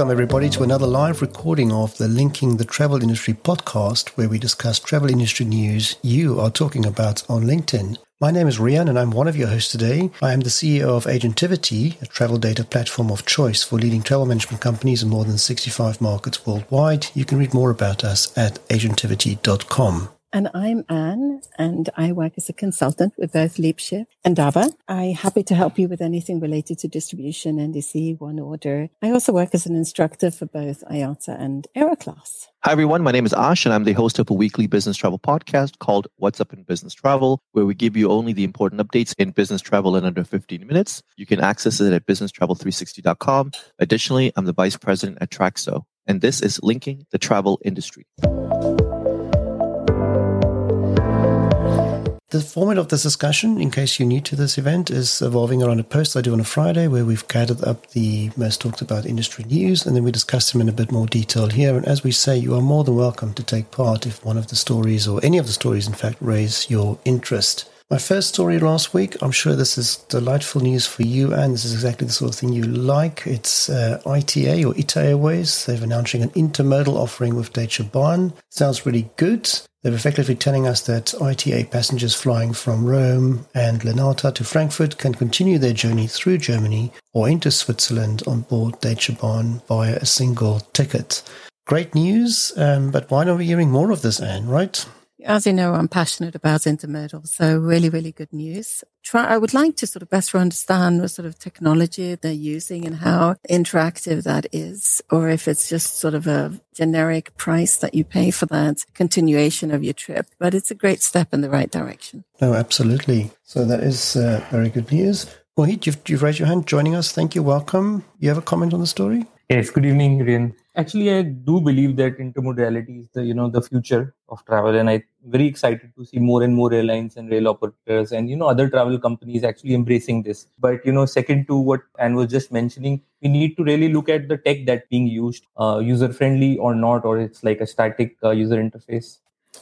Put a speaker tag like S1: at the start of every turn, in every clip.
S1: Welcome, everybody, to another live recording of the Linking the Travel Industry podcast, where we discuss travel industry news you are talking about on LinkedIn. My name is Riaan, and I'm one of your hosts today. I am the CEO of Agentivity, a travel data platform of choice for leading travel management companies in more than 65 markets worldwide. You can read more about us at agentivity.com.
S2: And I'm Ann, and I work as a consultant with both LeapShift and Dava. I'm happy to help you with anything related to distribution, NDC, One Order. I also work as an instructor for both IATA and Aeroclass.
S3: Hi, everyone. My name is Aash, and I'm the host of a weekly business travel podcast called What's Up in Business Travel, where we give you only the important updates in business travel in under 15 minutes. You can access it at businesstravel360.com. Additionally, I'm the vice president at Traxo, and this is Linking the Travel Industry.
S1: The format of this discussion, in case you're new to this event, is evolving around a post I do on a Friday where we've gathered up the most talked about industry news and then we discuss them in a bit more detail here. And as we say, you are more than welcome to take part if one of the stories or any of the stories, in fact, raise your interest. My first story last week, I'm sure this is delightful news for you, and this is exactly the sort of thing you like. It's uh, ITA or ITA Airways. They're announcing an intermodal offering with Deutsche Bahn. Sounds really good. They're effectively telling us that ITA passengers flying from Rome and Linate to Frankfurt can continue their journey through Germany or into Switzerland on board Deutsche Bahn via a single ticket. Great news, um, but why are we hearing more of this, Ann, right?
S2: As you know, I'm passionate about intermodal, so really, really good news. Try, I would like to sort of better understand what sort of technology they're using and how interactive that is, or if it's just sort of a generic price that you pay for that continuation of your trip. But it's a great step in the right direction.
S1: No, absolutely. So that is uh, very good news. Mohit, you've, you've raised your hand joining us. Thank you. Welcome. You have a comment on the story?
S4: Yes, good evening, Riaan. Actually, I do believe that intermodality is the you know the future of travel, and I'm very excited to see more and more airlines and rail operators and you know other travel companies actually embracing this. But you know, second to what Ann was just mentioning, we need to really look at the tech that being used, uh, user friendly or not, or it's like a static uh, user interface.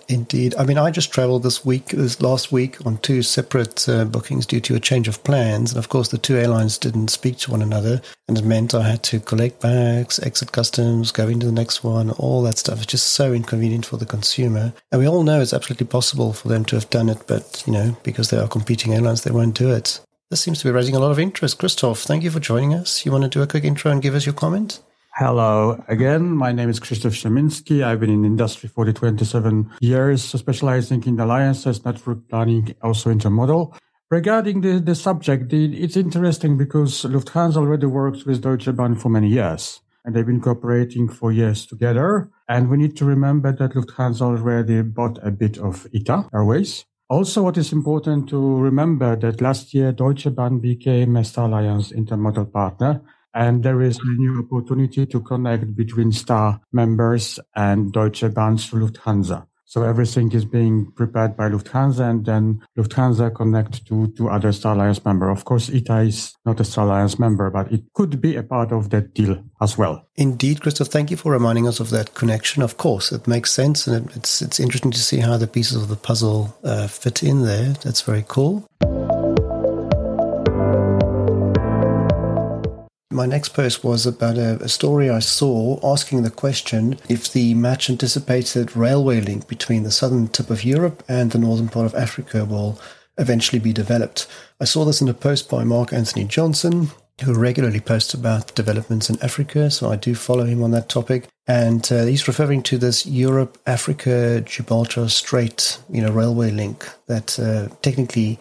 S1: Indeed. I mean, I just traveled this week, this last week, on two separate uh, bookings due to a change of plans. And of course, the two airlines didn't speak to one another. And it meant I had to collect bags, exit customs, go into the next one, all that stuff. It's just so inconvenient for the consumer. And we all know it's absolutely possible for them to have done it. But, you know, because they are competing airlines, they won't do it. This seems to be raising a lot of interest. Christoph, thank you for joining us. You want to do a quick intro and give us your comment?
S5: Hello again. My name is Krzysztof Szeminski. I've been in industry for the 27 years, specializing in alliances, network planning, also intermodal. Regarding the, the subject, the, it's interesting because Lufthansa already works with Deutsche Bahn for many years and they've been cooperating for years together. And we need to remember that Lufthansa already bought a bit of ITA Airways. Also, what is important to remember that last year Deutsche Bahn became a Star Alliance intermodal partner and there is a new opportunity to connect between STAR members and Deutsche Bahn through Lufthansa. So everything is being prepared by Lufthansa and then Lufthansa connect to, to other Star Alliance member. Of course, ITA is not a Star Alliance member, but it could be a part of that deal as well.
S1: Indeed, Christoph, thank you for reminding us of that connection. Of course, it makes sense and it's, it's interesting to see how the pieces of the puzzle uh, fit in there. That's very cool. My next post was about a, a, story I saw asking the question if the much anticipated railway link between the southern tip of Europe and the northern part of Africa will eventually be developed. I saw this in a post by Mark Anthony Johnson, who regularly posts about developments in Africa, so I do follow him on that topic. And uh, he's referring to this Europe Africa Gibraltar Strait, you know, railway link that uh, technically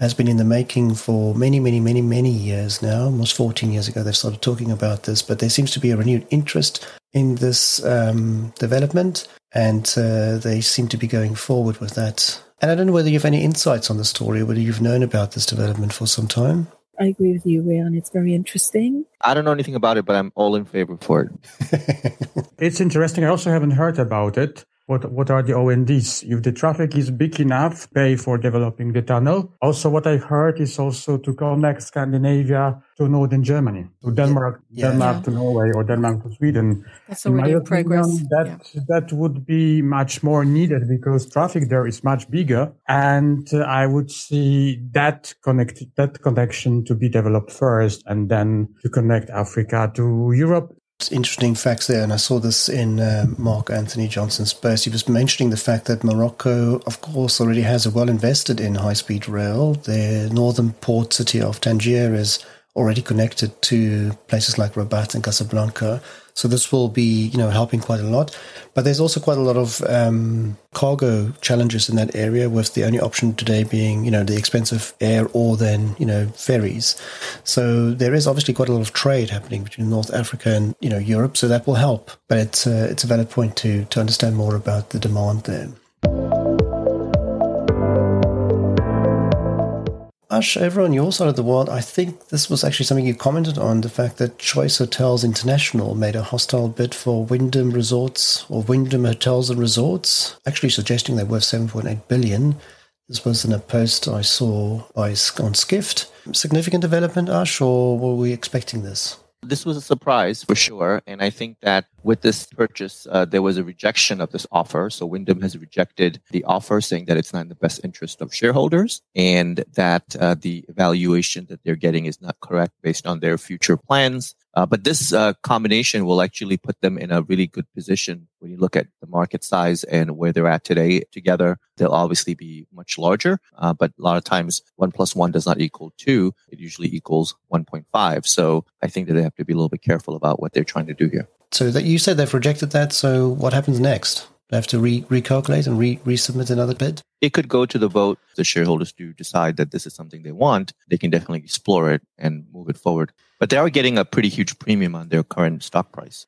S1: has been in the making for many, many, many, many years now. Almost 14 years ago, they've started talking about this, but there seems to be a renewed interest in this um, development, and uh, they seem to be going forward with that. And I don't know whether you have any insights on the story, whether you've known about this development for some time.
S2: I agree with you, Riaan. It's very interesting.
S3: I don't know anything about it, but I'm all in favor for
S5: it. it's interesting. I also haven't heard about it what what are the ONDs? If the traffic is big enough, pay for developing the tunnel. Also, what I heard is also to connect Scandinavia to northern Germany, to Denmark, yeah. Denmark yeah. to Norway, or Denmark to Sweden.
S2: That's already in progress.
S5: That yeah. that would be much more needed because traffic there is much bigger, and uh, I would see that connect that connection to be developed first, and then to connect Africa to Europe
S1: interesting facts there, and I saw this in uh, Mark Anthony Johnson's post. He was mentioning the fact that Morocco, of course, already has a well invested in high speed rail. The northern port city of Tangier is already connected to places like Rabat and Casablanca. So this will be, you know, helping quite a lot. But there's also quite a lot of um, cargo challenges in that area, with the only option today being, you know, the expensive air or then, you know, ferries. So there is obviously quite a lot of trade happening between North Africa and, you know, Europe. So that will help. But it's uh, it's a valid point to to understand more about the demand there. Aash, over on your side of the world, I think this was actually something you commented on the fact that Choice Hotels International made a hostile bid for Wyndham Resorts or Wyndham Hotels and Resorts, actually suggesting they're worth 7.8 billion. This was in a post I saw by on Skift. Significant development, Aash, or were we expecting this?
S3: This was a surprise for sure. And I think that with this purchase, uh, there was a rejection of this offer. So Wyndham has rejected the offer, saying that it's not in the best interest of shareholders and that uh, the evaluation that they're getting is not correct based on their future plans. Uh, but this uh, combination will actually put them in a really good position when you look at the market size and where they're at today together. They'll obviously be much larger, uh, but a lot of times one plus one does not equal two. It usually equals 1.5. So I think that they have to be a little bit careful about what they're trying to do here.
S1: So that you said they've rejected that. So what happens next? Have to re- recalculate and re- resubmit another bid.
S3: It could go to the vote. The shareholders do decide that this is something they want. They can definitely explore it and move it forward. But they are getting a pretty huge premium on their current stock price.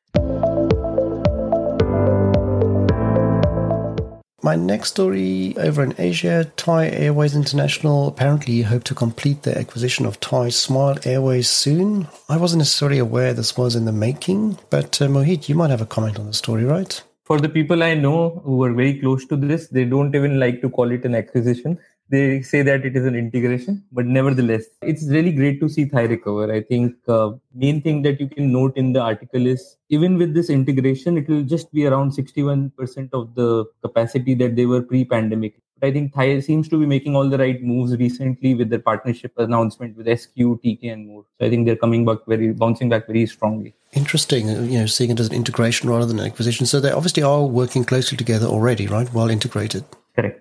S1: My next story over in Asia, Thai Airways International apparently hope to complete their acquisition of Thai Smile Airways soon. I wasn't necessarily aware this was in the making, but uh, Mohit, you might have a comment on the story, right?
S4: For the people I know who are very close to this, they don't even like to call it an acquisition. They say that it is an integration but nevertheless it's really great to see thai recover. I think uh, main thing that you can note in the article is even with this integration it will just be around 61% of the capacity that they were pre-pandemic. But i think thai seems to be making all the right moves recently with their partnership announcement with sq tk and more. So i think they're coming back very bouncing back very strongly
S1: Interesting, uh, you know, seeing it as an integration rather than an acquisition. So they obviously are working closely together already, right? Well integrated.
S4: Correct.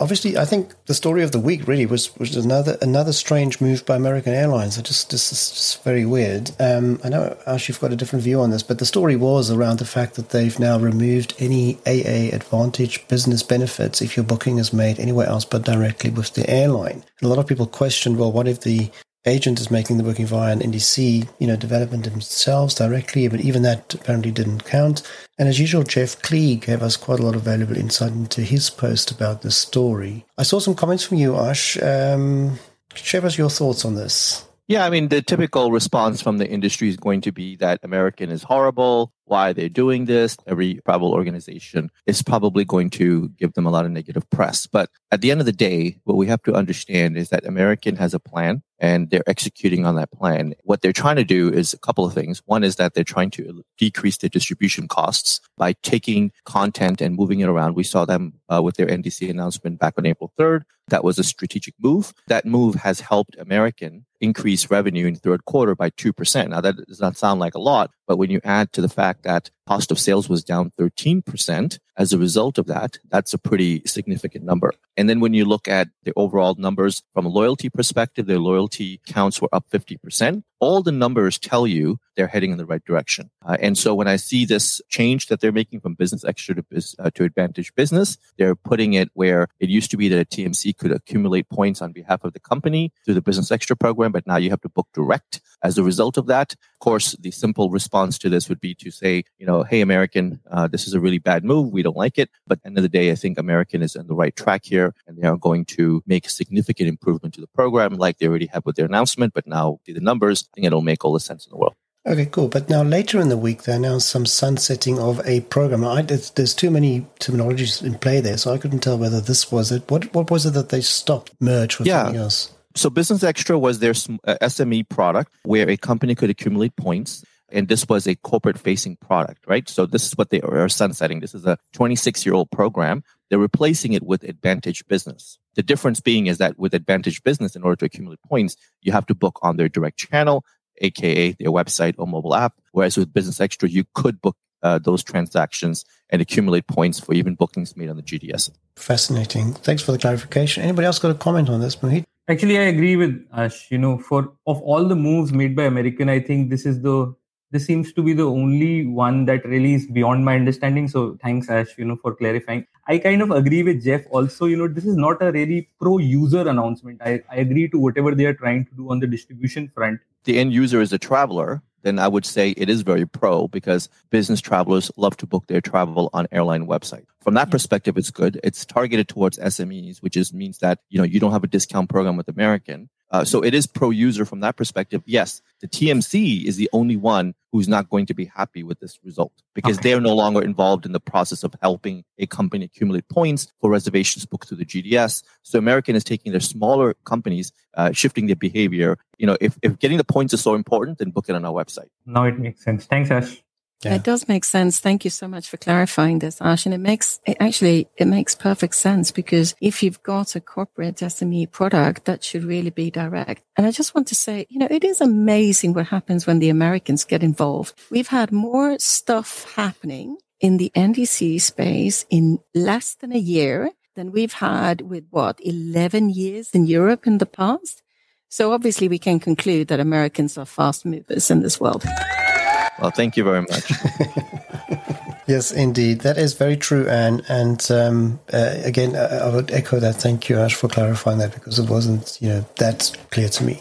S1: Obviously, I think the story of the week really was, was another another strange move by American Airlines. It just this is just very weird. Um, I know Aash, you've got a different view on this, but the story was around the fact that they've now removed any AAdvantage business benefits if your booking is made anywhere else but directly with the airline. And a lot of people questioned, well, what if the agent is making the booking via an NDC, you know, development themselves directly, but even that apparently didn't count. And as usual, Jeff Klee gave us quite a lot of valuable insight into his post about this story. I saw some comments from you, Aash. Um, share us your thoughts on this.
S3: Yeah, I mean, the typical response from the industry is going to be that American is horrible why they're doing this. Every travel organization is probably going to give them a lot of negative press. But at the end of the day, what we have to understand is that American has a plan and they're executing on that plan. What they're trying to do is a couple of things. One is that they're trying to decrease their distribution costs by taking content and moving it around. We saw them uh, with their NDC announcement back on April 3rd. That was a strategic move. That move has helped American increase revenue in third quarter by 2%. Now that does not sound like a lot, but when you add to the fact that cost of sales was down 13% as a result of that, that's a pretty significant number. And then when you look at the overall numbers from a loyalty perspective, their loyalty counts were up 50%. All the numbers tell you they're heading in the right direction. Uh, and so when I see this change that they're making from business extra to, uh, to AAdvantage business, they're putting it where it used to be that a TMC could accumulate points on behalf of the company through the business extra program, but now you have to book direct as a result of that. Of course, the simple response to this would be to say, you know, hey, American, uh, this is a really bad move. We don't like it. But end of the day, I think American is on the right track here and they are going to make a significant improvement to the program like they already have with their announcement. But now the numbers, think it'll make all the sense in the world.
S1: Okay, cool. But now later in the week, they announced some sunsetting of a program. I, there's too many terminologies in play there, so I couldn't tell whether this was it. What what was it that they stopped merge with yeah. something else?
S3: So Business Extra was their SME uh, product where a company could accumulate points and this was a corporate facing product, right? So this is what they are sunsetting. This is a 26 year old program. They're replacing it with AAdvantage Business. The difference being is that with AAdvantage Business, in order to accumulate points, you have to book on their direct channel, aka their website or mobile app. Whereas with Business Extra, you could book uh, those transactions and accumulate points for even bookings made on the GDS.
S1: Fascinating. Thanks for the clarification. Anybody else got a comment on this, Mohit?
S4: Actually, I agree with Aash. You know, for of all the moves made by American, I think this is the this seems to be the only one that really is beyond my understanding. So thanks, Aash, you know, for clarifying. I kind of agree with Jeff also, you know, this is not a really pro user announcement. I, I agree to whatever they are trying to do on the distribution front.
S3: The end user is a traveler then I would say it is very pro because business travelers love to book their travel on airline website. From that perspective, it's good. It's targeted towards SMEs, which is means that you know you don't have a discount program with American. Uh, so it is pro user from that perspective. Yes, the TMC is the only one who's not going to be happy with this result because okay. they are no longer involved in the process of helping a company accumulate points for reservations booked through the GDS. So American is taking their smaller companies, uh, shifting their behavior. You know, if, if getting the points is so important, then book it on our website.
S4: Now it makes sense. Thanks, Aash.
S2: Yeah. It does make sense. Thank you so much for clarifying this, Aash. And it makes, it actually, it makes perfect sense because if you've got a corporate SME product, that should really be direct. And I just want to say, you know, it is amazing what happens when the Americans get involved. We've had more stuff happening in the NDC space in less than a year than we've had with what, 11 years in Europe in the past. So obviously we can conclude that Americans are fast movers in this world.
S3: Well, thank you very much.
S1: yes, indeed. That is very true, Ann. And um, uh, again, I, I would echo that. Thank you, Aash, for clarifying that because it wasn't, you know, that clear to me.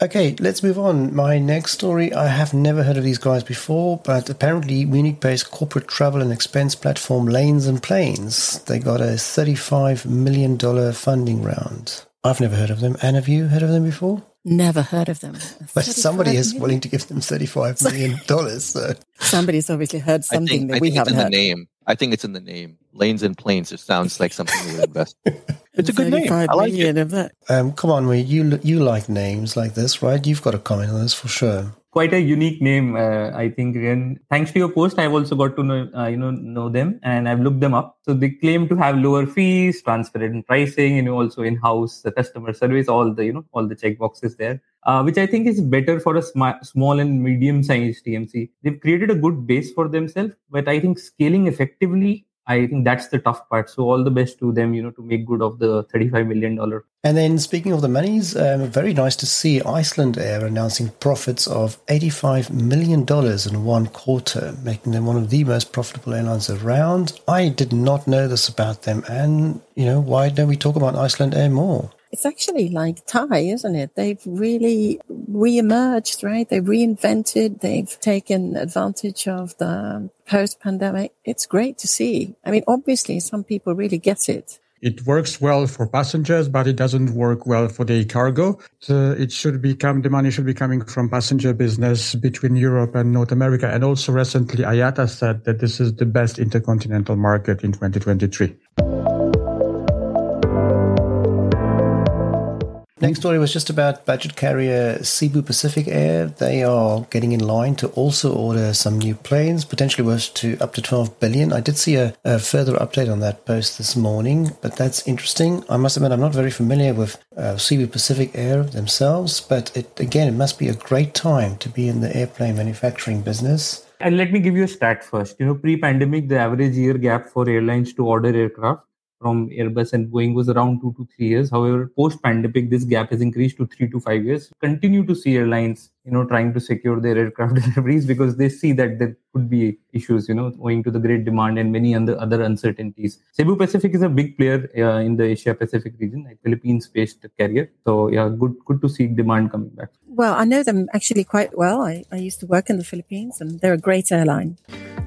S1: Okay, let's move on. My next story, I have never heard of these guys before, but apparently Munich-based corporate travel and expense platform Lanes and Planes, they got a $35 million funding round. I've never heard of them. And have you heard of them before?
S2: Never heard of them.
S1: But somebody is million? willing to give them thirty-five million dollars. So.
S2: Somebody's obviously heard something
S3: think,
S2: that we haven't
S3: heard.
S2: The
S3: name. I think it's in the name. Lanes and planes. It sounds like something we would invest. It's a good name. I like it.
S2: Of that.
S1: Um, come on, we you you like names like this, right? You've got a comment on this for sure
S4: quite a unique name, uh, I think. And thanks to your post, I've also got to know, uh, you know, know them and I've looked them up. So they claim to have lower fees, transparent pricing, you know, also in-house the customer service, all the, you know, all the check boxes there, uh, which I think is better for a sm- small and medium-sized TMC. They've created a good base for themselves, but I think scaling effectively I think that's the tough part. So all the best to them, you know, to make good of the $35 million.
S1: And then speaking of the monies, um, very nice to see Icelandair announcing profits of $85 million in one quarter, making them one of the most profitable airlines around. I did not know this about them. And, you know, why don't we talk about Icelandair more?
S2: It's actually like Thai, isn't it? They've really re-emerged, right? They've reinvented. They've taken advantage of the post-pandemic. It's great to see. I mean, obviously, some people really get it.
S5: It works well for passengers, but it doesn't work well for the cargo. So it should become, the money should be coming from passenger business between Europe and North America. And also recently, IATA said that this is the best intercontinental market in 2023.
S1: Next story was just about budget carrier Cebu Pacific Air. They are getting in line to also order some new planes, potentially worth to up to 12 billion. I did see a, a, further update on that post this morning, but that's interesting. I must admit, I'm not very familiar with uh, Cebu Pacific Air themselves, but it, again, it must be a great time to be in the airplane manufacturing business.
S4: And let me give you a stat first. You know, pre-pandemic, the average year gap for airlines to order aircraft from Airbus and Boeing was around two to three years. However, post pandemic, this gap has increased to three to five years. Continue to see airlines, you know, trying to secure their aircraft deliveries because they see that there could be issues, you know, owing to the great demand and many other uncertainties. Cebu Pacific is a big player uh, in the Asia Pacific region, a Philippines-based carrier. So yeah, good, good to see demand coming back.
S2: Well, I know them actually quite well. I, I used to work in the Philippines, and they're a great airline.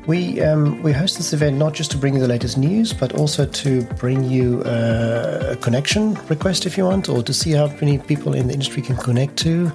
S1: We um, we host this event not just to bring you the latest news, but also to bring you uh, a connection request if you want, or to see how many people in the industry can connect to.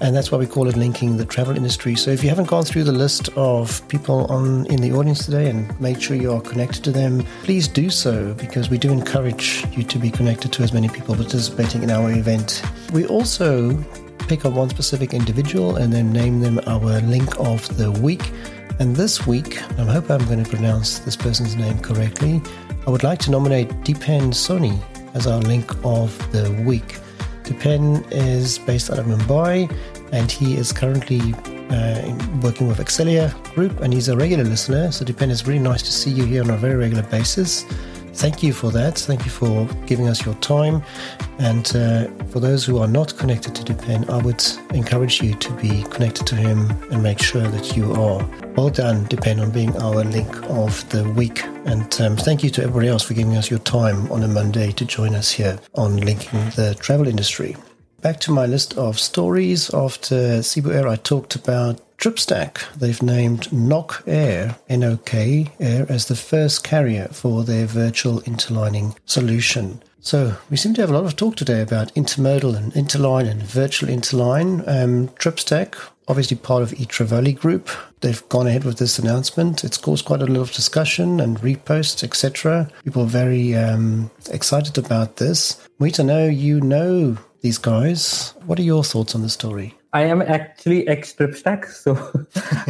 S1: And that's why we call it linking the travel industry. So if you haven't gone through the list of people on in the audience today and made sure you are connected to them, please do so because we do encourage you to be connected to as many people participating in our event. We also pick up one specific individual and then name them our link of the week. And this week, I hope I'm going to pronounce this person's name correctly, I would like to nominate Dipen Soni as our link of the week. Dipen is based out of Mumbai and he is currently uh, working with Excelia Group and he's a regular listener. So, Dipen, it's really nice to see you here on a very regular basis thank you for that. Thank you for giving us your time. And uh, for those who are not connected to Dipen, I would encourage you to be connected to him and make sure that you are. Well done, Dipen, on being our link of the week. And um, thank you to everybody else for giving us your time on a Monday to join us here on linking the travel industry. Back to my list of stories. After Cebu Air, I talked about TripStack, they've named NOK Air, N-O-K Air, as the first carrier for their virtual interlining solution. So we seem to have a lot of talk today about intermodal and interline and virtual interline. Um, TripStack, obviously part of eTraveli Group, they've gone ahead with this announcement. It's caused quite a lot of discussion and reposts, etc. People are very um, excited about this. Meet, I know you know these guys. What are your thoughts on the story?
S4: I am actually ex TripStack, so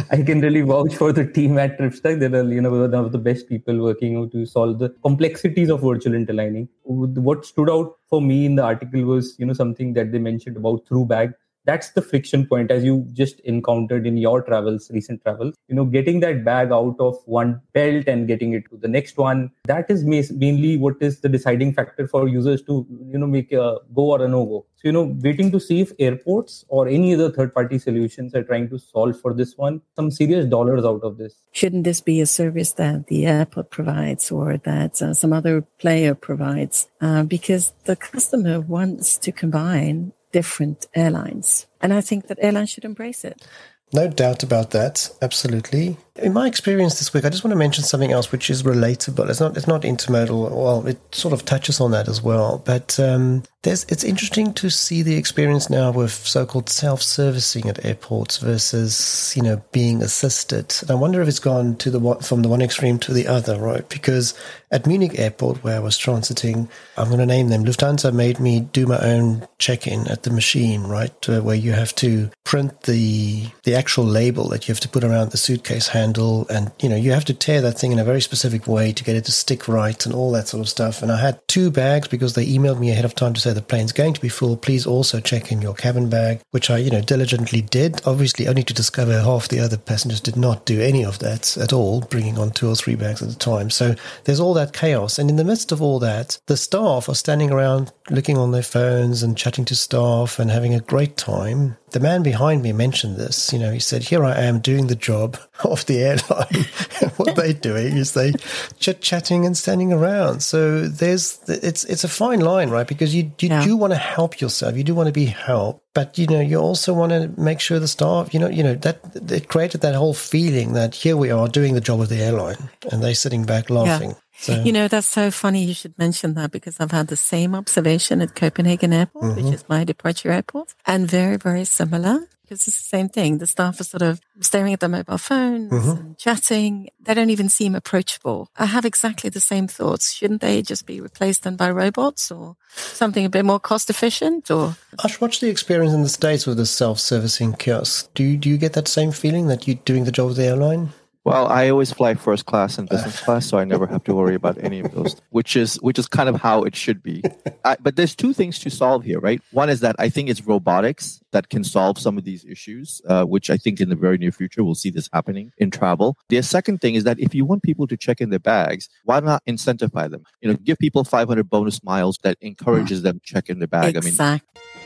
S4: I can really vouch for the team at TripStack. They are, you know, one of the best people working to solve the complexities of virtual interlining. What stood out for me in the article was, you know, something that they mentioned about ThruBag that's the friction point as you just encountered in your travels recent travels. You know getting that bag out of one belt and getting it to the next one that is mainly what is the deciding factor for users to you know make a go or a no go so you know waiting to see if airports or any other third party solutions are trying to solve for this one some serious dollars out of this.
S2: Shouldn't this be a service that the airport provides or that uh, some other player provides? Uh, because the customer wants to combine different airlines. And I think that airlines should embrace it.
S1: No doubt about that. Absolutely. In my experience this week, I just want to mention something else which is relatable. It's not it's not intermodal. Well, it sort of touches on that as well. But um, there's it's interesting to see the experience now with so-called self-servicing at airports versus you know being assisted. And I wonder if it's gone to the from the one extreme to the other, right? Because at Munich Airport, where I was transiting, I'm going to name them. Lufthansa made me do my own check-in at the machine, right, uh, where you have to print the the actual label that you have to put around the suitcase handle, and you know you have to tear that thing in a very specific way to get it to stick right and all that sort of stuff. And I had two bags because they emailed me ahead of time to say the plane's going to be full, please also check in your cabin bag, which I, you know, diligently did. Obviously, only to discover half the other passengers did not do any of that at all, bringing on two or three bags at a time. So there's all that chaos. And in the midst of all that, the staff are standing around looking on their phones and chatting to staff and having a great time the man behind me mentioned this. You know, he said, "Here I am doing the job of the airline. what they're doing is they chit chatting and standing around. So there's it's it's a fine line, right? Because you you yeah. do want to help yourself, you do want to be helped, but you know you also want to make sure the staff, you know, you know that it created that whole feeling that here we are doing the job of the airline, and they're sitting back laughing. Yeah.
S2: So. You know, that's so funny you should mention that because I've had the same observation at Copenhagen Airport, mm-hmm. which is my departure airport, and very, very similar because it's the same thing. The staff are sort of staring at their mobile phones mm-hmm. and chatting. They don't even seem approachable. I have exactly the same thoughts. Shouldn't they just be replaced then by robots or something a bit more cost efficient or?
S1: Aash, what's the experience in the States with the self-servicing kiosk? Do you, do you get that same feeling that you're doing the job of the airline?
S3: Well, I always fly first class and business class, so I never have to worry about any of those, which is which is kind of how it should be. I, but there's two things to solve here, right? One is that I think it's robotics that can solve some of these issues, uh, which I think in the very near future we'll see this happening in travel. The second thing is that if you want people to check in their bags, why not incentivize them? You know, give people 500 bonus miles that encourages them to check in their bag.
S2: Exactly.
S1: I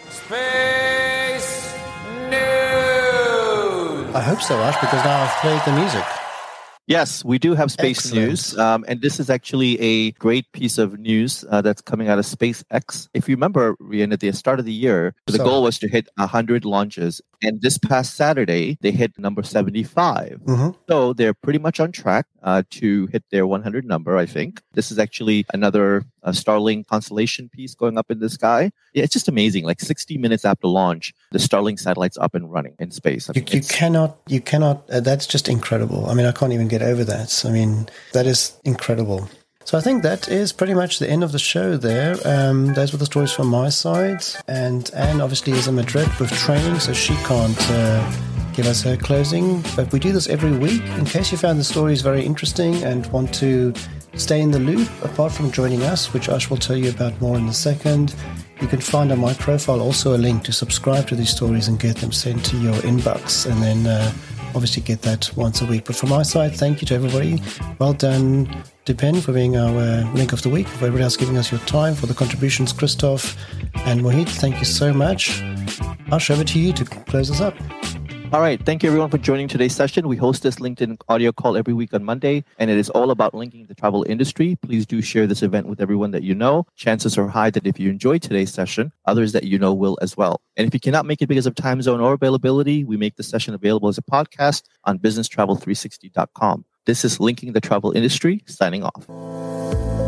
S1: mean, Space News. I hope so, Aash, because now I've played the music.
S3: Yes, we do have space Excellent. news. Um, and this is actually a great piece of news uh, that's coming out of SpaceX. If you remember, Riaan, at the start of the year, the goal was to hit 100 launches. And this past Saturday, they hit number 75. Mm-hmm. So they're pretty much on track uh, to hit their 100 number, I think. This is actually another uh, Starlink constellation piece going up in the sky. Yeah, it's just amazing. Like 60 minutes after launch, the Starlink satellite's up and running in space.
S1: I mean, you, you cannot, you cannot, uh, that's just incredible. I mean, I can't even get over that. I mean, that is incredible. So I think that is pretty much the end of the show there. Um, those were the stories from my side. And Ann obviously is in Madrid with training, so she can't uh, give us her closing. But we do this every week. In case you found the stories very interesting and want to stay in the loop, apart from joining us, which Aash will tell you about more in a second, you can find on my profile also a link to subscribe to these stories and get them sent to your inbox. And then uh, obviously get that once a week. But from my side, thank you to everybody. Well done, Dipen, for being our uh, link of the week. For everybody else giving us your time, for the contributions, Christoph and Mohit, thank you so much. I'll Aash, over to you to close us up.
S3: All right. Thank you, everyone, for joining today's session. We host this LinkedIn audio call every week on Monday, and it is all about linking the travel industry. Please do share this event with everyone that you know. Chances are high that if you enjoyed today's session, others that you know will as well. And if you cannot make it because of time zone or availability, we make the session available as a podcast on businesstravel360.com. This is Linking the Travel Industry, signing off.